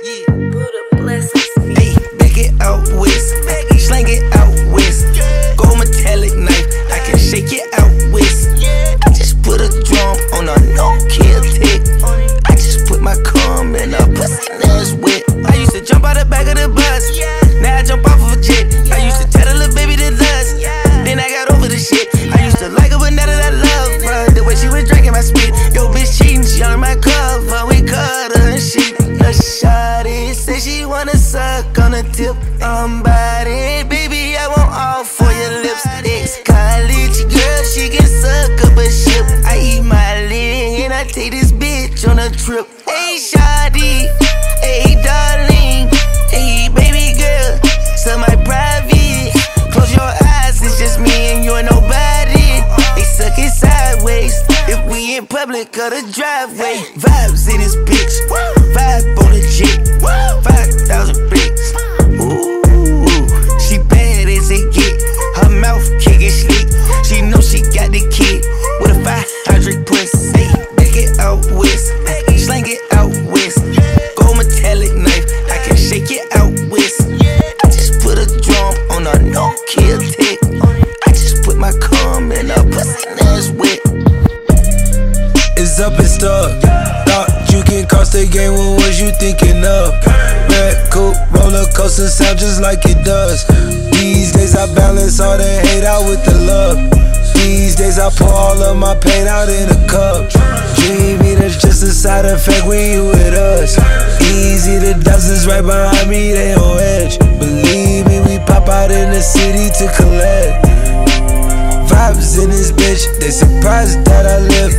Yeah. Buddha blessings. Hey, back it out west. Tip. I'm body, baby, I want all for your lips. Ex college girl, she can suck up a ship. I eat my leg and I take this bitch on a trip. Hey, shawty, hey, darling, hey, baby girl, so my private. Close your eyes, it's just me and you and nobody. They suck it sideways if we in public or the driveway. Vibes in this bitch, vibe on the jet, west, slang it out west. Gold metallic knife, I can shake it out west. I just put a drum on a no kill tick. I just put my cum in a pussy, it's wet. It's up and stuck. Thought you can cross the game, what was you thinking of? Red coupe, roller coaster sound just like it does. These days I balance all the hate out with the love. These days I pour all of my pain out in a cup. Dreaming is a side effect when you with us. Easy, the dozens right behind me, they on edge. Believe me, we pop out in the city to collect. Vibes in this bitch, they surprised that I live.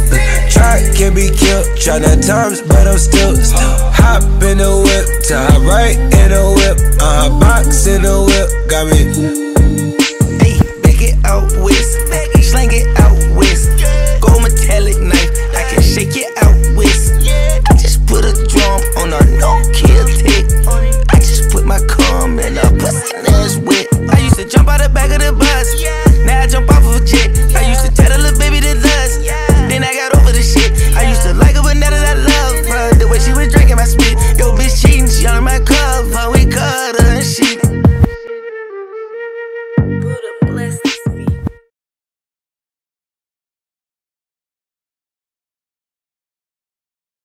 Try can be killed, try that times, but I'm still, still hop in the whip, to hop right in the whip, uh, box in the whip, got me.